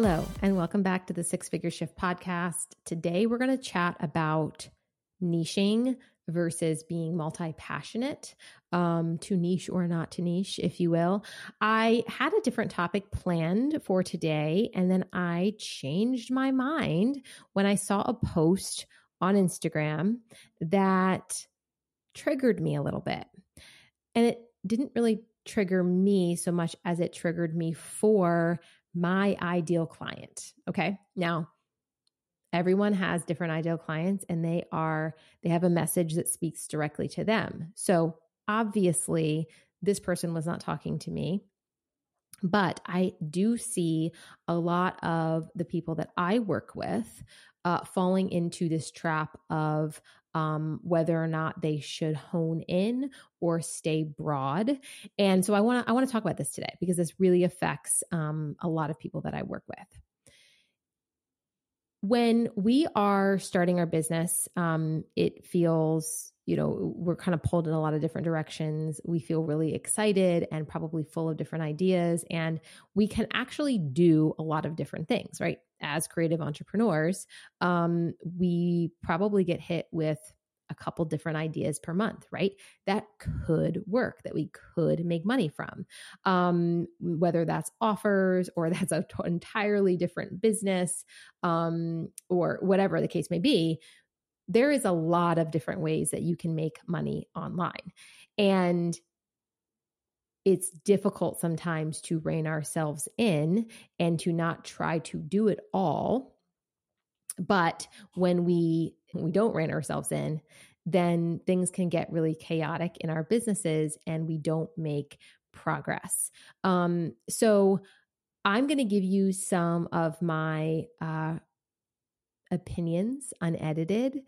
Hello, and welcome back to the Six Figure Shift podcast. Today, we're going to chat about niching versus being multi passionate, um, to niche or not to niche, if you will. I had a different topic planned for today, and then I changed my mind when I saw a post on Instagram that triggered me a little bit. And it didn't really trigger me so much as it triggered me for my ideal client. Okay. Now, everyone has different ideal clients and they are, they have a message that speaks directly to them. So obviously, this person was not talking to me. But I do see a lot of the people that I work with uh, falling into this trap of um, whether or not they should hone in or stay broad. And so I want to I want to talk about this today because this really affects um, a lot of people that I work with. When we are starting our business, um, it feels you know, we're kind of pulled in a lot of different directions. We feel really excited and probably full of different ideas. And we can actually do a lot of different things, right? As creative entrepreneurs, um, we probably get hit with a couple different ideas per month, right? That could work, that we could make money from. Um, whether that's offers or that's a t- entirely different business um, or whatever the case may be, there is a lot of different ways that you can make money online. And it's difficult sometimes to rein ourselves in and to not try to do it all. But when we we don't rein ourselves in, then things can get really chaotic in our businesses and we don't make progress. Um, so I'm going to give you some of my uh, opinions unedited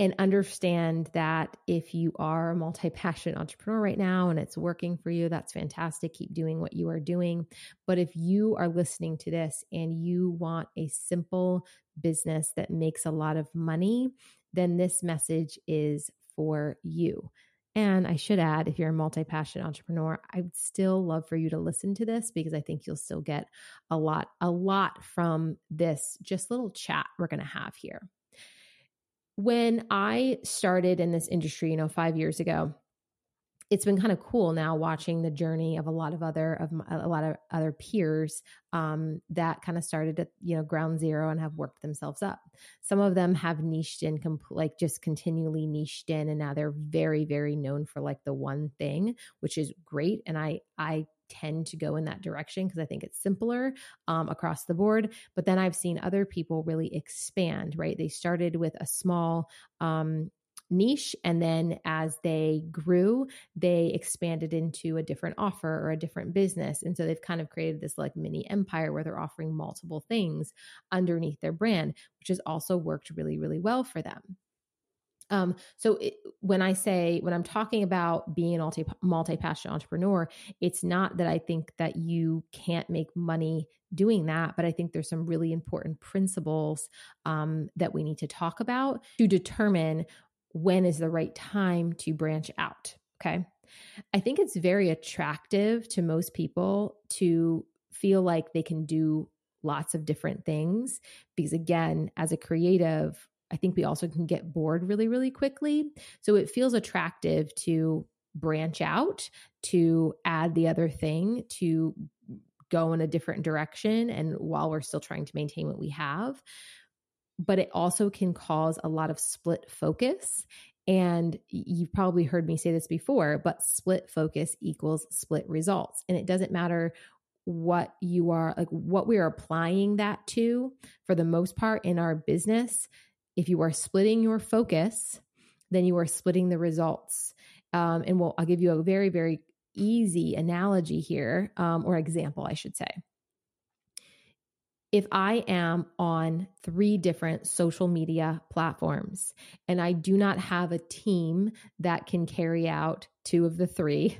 and understand that if you are a multi passionate entrepreneur right now and it's working for you, that's fantastic. Keep doing what you are doing. But if you are listening to this and you want a simple business that makes a lot of money, then this message is for you. And I should add, if you're a multi passionate entrepreneur, I would still love for you to listen to this because I think you'll still get a lot, a lot from this just little chat we're going to have here. When I started in this industry, you know, five years ago, it's been kind of cool now watching the journey of a lot of other of a lot of other peers um, that kind of started at you know ground zero and have worked themselves up. Some of them have niched in, comp- like just continually niched in, and now they're very very known for like the one thing, which is great. And I I tend to go in that direction because I think it's simpler um, across the board. But then I've seen other people really expand, right? They started with a small um, niche. And then as they grew, they expanded into a different offer or a different business. And so they've kind of created this like mini empire where they're offering multiple things underneath their brand, which has also worked really, really well for them. Um, so it, when I say when I'm talking about being an multi multi passionate entrepreneur, it's not that I think that you can't make money doing that, but I think there's some really important principles um, that we need to talk about to determine when is the right time to branch out. Okay. I think it's very attractive to most people to feel like they can do lots of different things because, again, as a creative, I think we also can get bored really, really quickly. So it feels attractive to branch out, to add the other thing, to go in a different direction. And while we're still trying to maintain what we have, but it also can cause a lot of split focus. And you've probably heard me say this before, but split focus equals split results. And it doesn't matter what you are like, what we are applying that to for the most part in our business. If you are splitting your focus, then you are splitting the results. Um, and we'll, I'll give you a very, very easy analogy here, um, or example, I should say. If I am on three different social media platforms and I do not have a team that can carry out two of the three,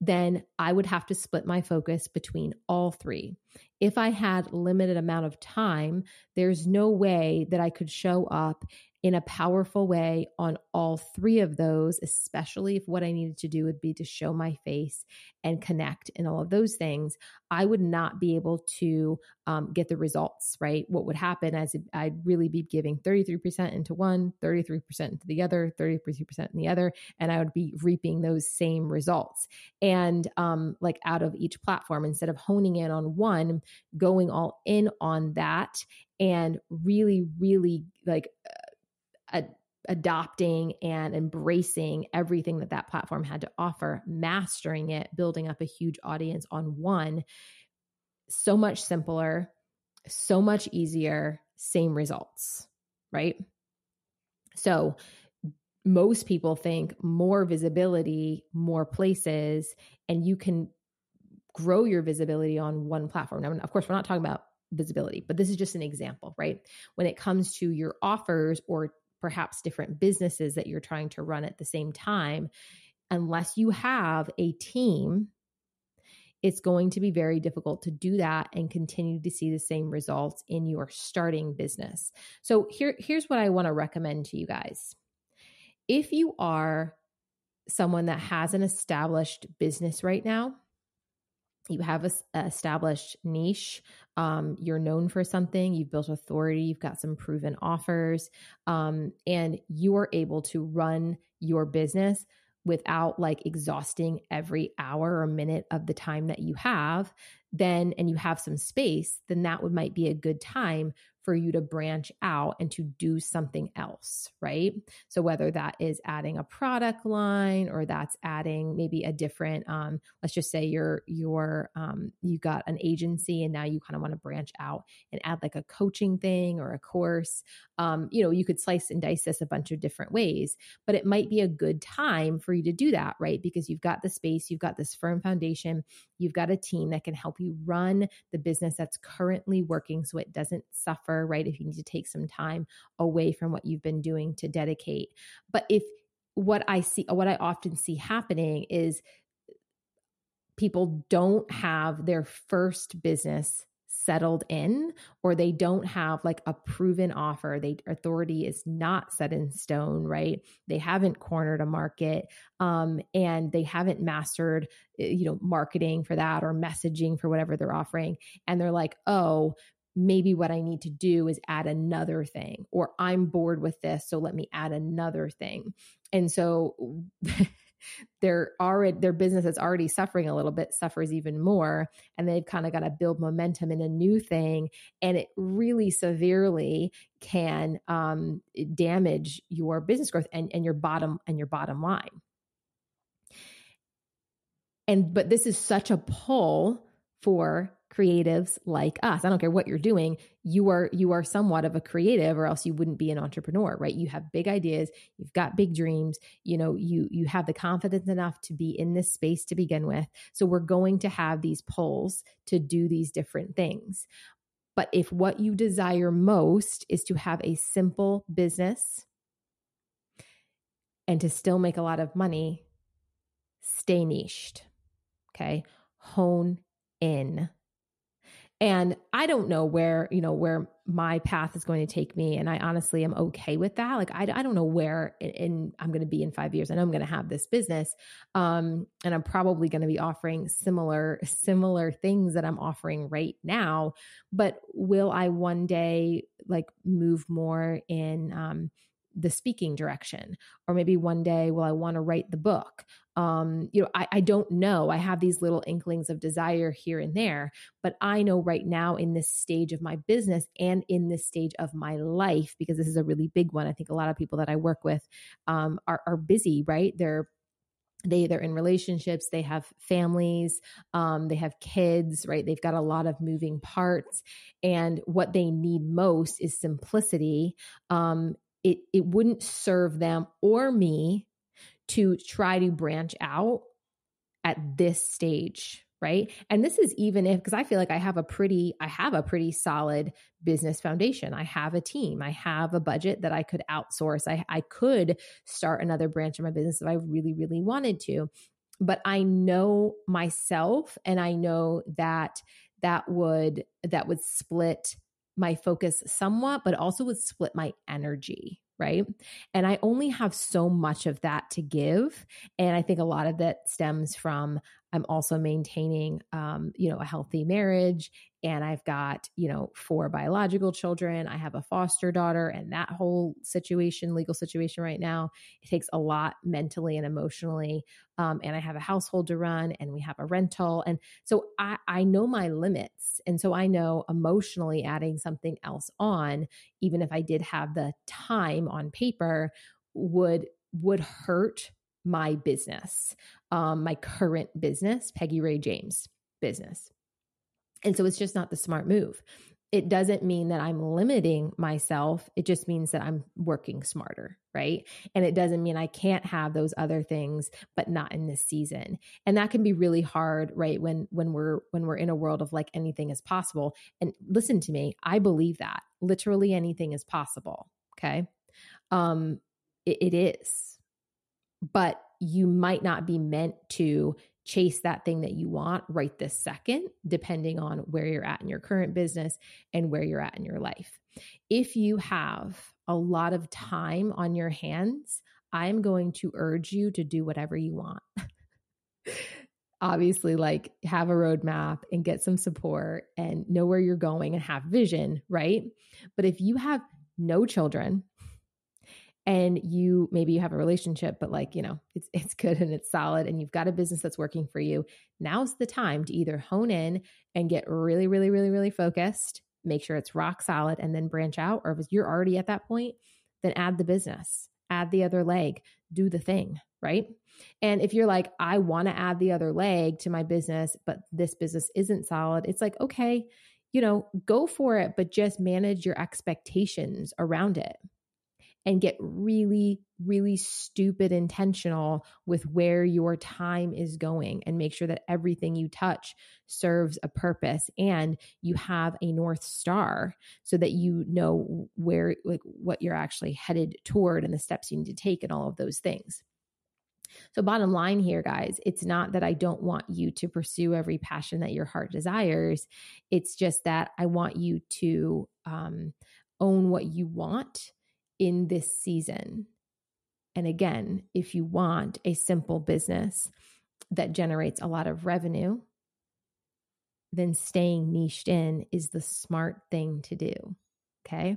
then I would have to split my focus between all three. If I had limited amount of time, there's no way that I could show up in a powerful way on all three of those, especially if what I needed to do would be to show my face and connect and all of those things, I would not be able to um, get the results, right? What would happen is I'd really be giving 33% into one, 33% into the other, 33% in the other, and I would be reaping those same results. And um, like out of each platform, instead of honing in on one, going all in on that and really, really like, adopting and embracing everything that that platform had to offer, mastering it, building up a huge audience on one, so much simpler, so much easier, same results, right? So, most people think more visibility, more places, and you can grow your visibility on one platform. Now, of course, we're not talking about visibility, but this is just an example, right? When it comes to your offers or perhaps different businesses that you're trying to run at the same time, unless you have a team, it's going to be very difficult to do that and continue to see the same results in your starting business. So here here's what I want to recommend to you guys. If you are someone that has an established business right now, you have a, a established niche um, you're known for something you've built authority you've got some proven offers um, and you are able to run your business without like exhausting every hour or minute of the time that you have then and you have some space then that would might be a good time for you to branch out and to do something else, right? So whether that is adding a product line or that's adding maybe a different, um, let's just say you're you're um, you got an agency and now you kind of want to branch out and add like a coaching thing or a course. Um, you know, you could slice and dice this a bunch of different ways, but it might be a good time for you to do that, right? Because you've got the space, you've got this firm foundation, you've got a team that can help you run the business that's currently working so it doesn't suffer suffer, right? If you need to take some time away from what you've been doing to dedicate. But if what I see, what I often see happening is people don't have their first business settled in or they don't have like a proven offer they authority is not set in stone right they haven't cornered a market um, and they haven't mastered eh, you know marketing for that or messaging for whatever they're offering and they're like oh maybe what I need to do is add another thing, or I'm bored with this, so let me add another thing. And so their already their business that's already suffering a little bit suffers even more and they've kind of got to build momentum in a new thing and it really severely can um, damage your business growth and, and your bottom and your bottom line and but this is such a pull for creatives like us. I don't care what you're doing, you are you are somewhat of a creative or else you wouldn't be an entrepreneur, right? You have big ideas, you've got big dreams, you know, you you have the confidence enough to be in this space to begin with. So we're going to have these pulls to do these different things. But if what you desire most is to have a simple business and to still make a lot of money, stay niched. Okay? Hone in and I don't know where, you know, where my path is going to take me. And I honestly am okay with that. Like, I, I don't know where in, in I'm going to be in five years. I know I'm going to have this business. Um, and I'm probably going to be offering similar, similar things that I'm offering right now. But will I one day like move more in, um, the speaking direction or maybe one day will i want to write the book um, you know, I, I don't know. I have these little inklings of desire here and there, but I know right now in this stage of my business and in this stage of my life, because this is a really big one. I think a lot of people that I work with um, are, are busy, right? They're they they're in relationships they have families um, they have kids right they've got a lot of moving parts and what they need most is simplicity um, it it wouldn't serve them or me to try to branch out at this stage right? And this is even if because i feel like i have a pretty i have a pretty solid business foundation. I have a team. I have a budget that i could outsource. I, I could start another branch of my business if i really really wanted to. But i know myself and i know that that would that would split my focus somewhat but also would split my energy right? And I only have so much of that to give. And I think a lot of that stems from I'm also maintaining, um, you know, a healthy marriage and I've got, you know, four biological children. I have a foster daughter, and that whole situation, legal situation right now, it takes a lot mentally and emotionally. Um, and I have a household to run, and we have a rental, and so I I know my limits, and so I know emotionally adding something else on, even if I did have the time on paper, would would hurt my business, um, my current business, Peggy Ray James business. And so it's just not the smart move. It doesn't mean that I'm limiting myself. It just means that I'm working smarter, right? And it doesn't mean I can't have those other things but not in this season. And that can be really hard, right? When when we're when we're in a world of like anything is possible. And listen to me, I believe that. Literally anything is possible, okay? Um it, it is. But you might not be meant to chase that thing that you want right this second, depending on where you're at in your current business and where you're at in your life. If you have a lot of time on your hands, I'm going to urge you to do whatever you want. Obviously, like have a roadmap and get some support and know where you're going and have vision, right? But if you have no children, and you maybe you have a relationship but like you know it's it's good and it's solid and you've got a business that's working for you now's the time to either hone in and get really really really really focused make sure it's rock solid and then branch out or if you're already at that point then add the business add the other leg do the thing right? And if you're like i want to add the other leg to my business but this business isn't solid it's like okay you know go for it but just manage your expectations around it and get really, really stupid intentional with where your time is going and make sure that everything you touch serves a purpose and you have a North Star so that you know where, like, what you're actually headed toward and the steps you need to take and all of those things. So, bottom line here, guys, it's not that I don't want you to pursue every passion that your heart desires. It's just that I want you to um, own what you want in this season. And again, if you want a simple business that generates a lot of revenue, then staying niched in is the smart thing to do. Okay.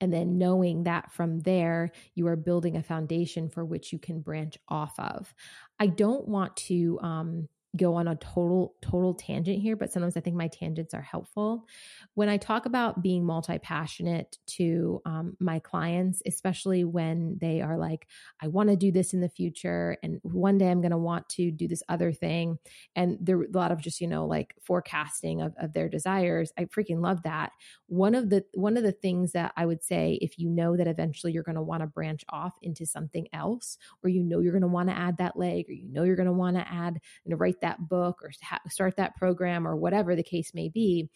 And then knowing that from there, you are building a foundation for which you can branch off of. I don't want to um, go on a total total tangent here but sometimes i think my tangents are helpful. When i talk about being multi-passionate to um, my clients especially when they are like i want to do this in the future and one day i'm going to want to do this other thing and there a lot of just you know like forecasting of, of their desires i freaking love that. One of the one of the things that i would say if you know that eventually you're going to want to branch off into something else or you know you're going to want to add that leg or you know you're going to want to add you know write write that book or start that program or whatever the case may be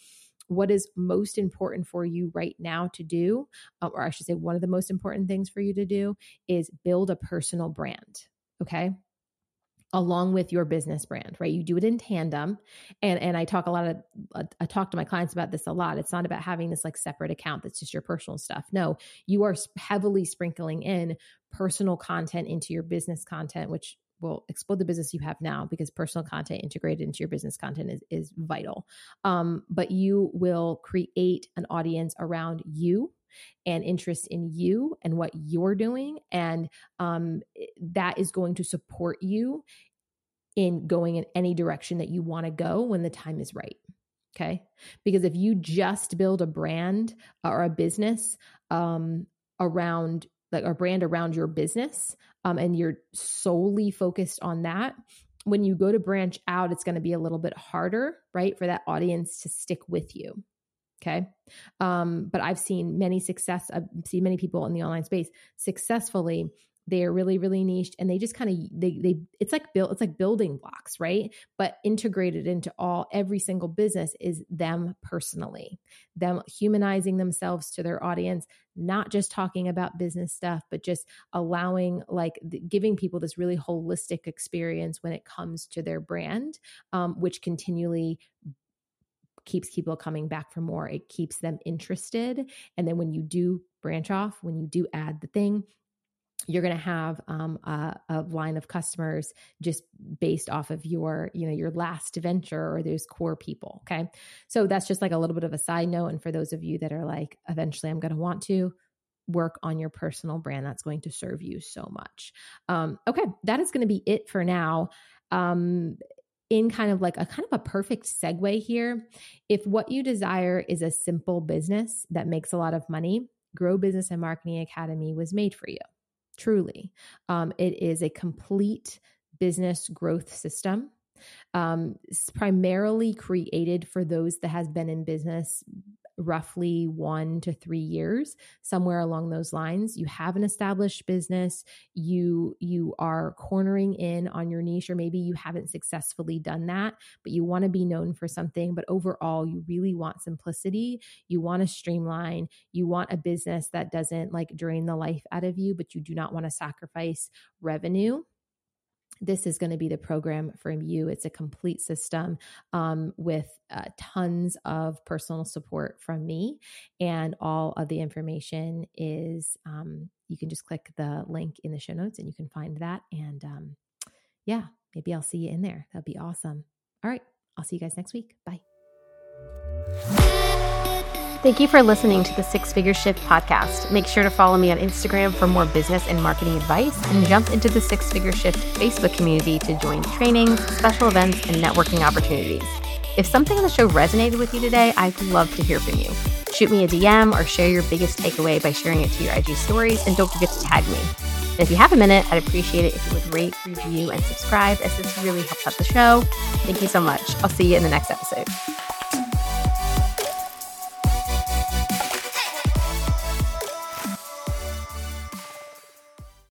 what is most important for you right now to do, uh, or I should say, one of the most important things for you to do is build a personal brand. Okay. Along with your business brand, right? You do it in tandem. And, and I talk a lot of, uh, I talk to my clients about this a lot. It's not about having this like separate account that's just your personal stuff. No, you are heavily sprinkling in personal content into your business content, which will explode the business you have now because personal content integrated into your business content is, is vital. Um, but you will create an audience around you and interest in you and what you're doing. And um, that is going to support you in going in any direction that you want to go when the time is right. Okay. Because if you just build a brand or a business um, around like a brand around your business um, and you're solely focused on that when you go to branch out it's going to be a little bit harder right for that audience to stick with you okay? Um, but i've seen many success i've seen many people in the online space successfully they are really really niched and they just kind of they they it's like built it's like building blocks right? But integrated into all every single business is them personally them humanizing themselves to their audience not just talking about business stuff but just allowing like giving people this really holistic experience when it comes to their brand um, which continually keeps people coming back for more. It keeps them interested. And then when you do branch off, when you do add the thing, you're going to have um, a, a, line of customers just based off of your you know your last venture or those core people okay? So that's just like a little bit of a side note and for those of you that are like eventually i'm going to want to work on your personal brand that's going to serve you so much. Um, okay that is going to be it for now. Um, in kind of like a kind of a perfect segue here if what you desire is a simple business that makes a lot of money grow business and marketing academy was made for you truly. Um, it is a complete business growth system. Um, primarily created for those that has been in business roughly one to three years somewhere along those lines. You have an established business. You you are cornering in on your niche or maybe you haven't successfully done that but you want to be known for something. But overall you really want simplicity. You want to streamline. You want a business that doesn't like drain the life out of you but you do not want to sacrifice revenue this is going to be the program for you. It's a complete system um, with uh, tons of personal support from me. And all of the information is, um, you can just click the link in the show notes and you can find that. And um, yeah, maybe I'll see you in there. That'd be awesome. All right. I'll see you guys next week. Bye. Thank you for listening to the Six Figure Shift podcast. Make sure to follow me on Instagram for more business and marketing advice and jump into the Six Figure Shift Facebook community to join trainings, special events, and networking opportunities. If something on the show resonated with you today, I'd love to hear from you. Shoot me a DM or share your biggest takeaway by sharing it to your IG stories, and don't forget to tag me. And if you have a minute, I'd appreciate it if you would rate, review, and subscribe, as this really helps out the show. Thank you so much. I'll see you in the next episode.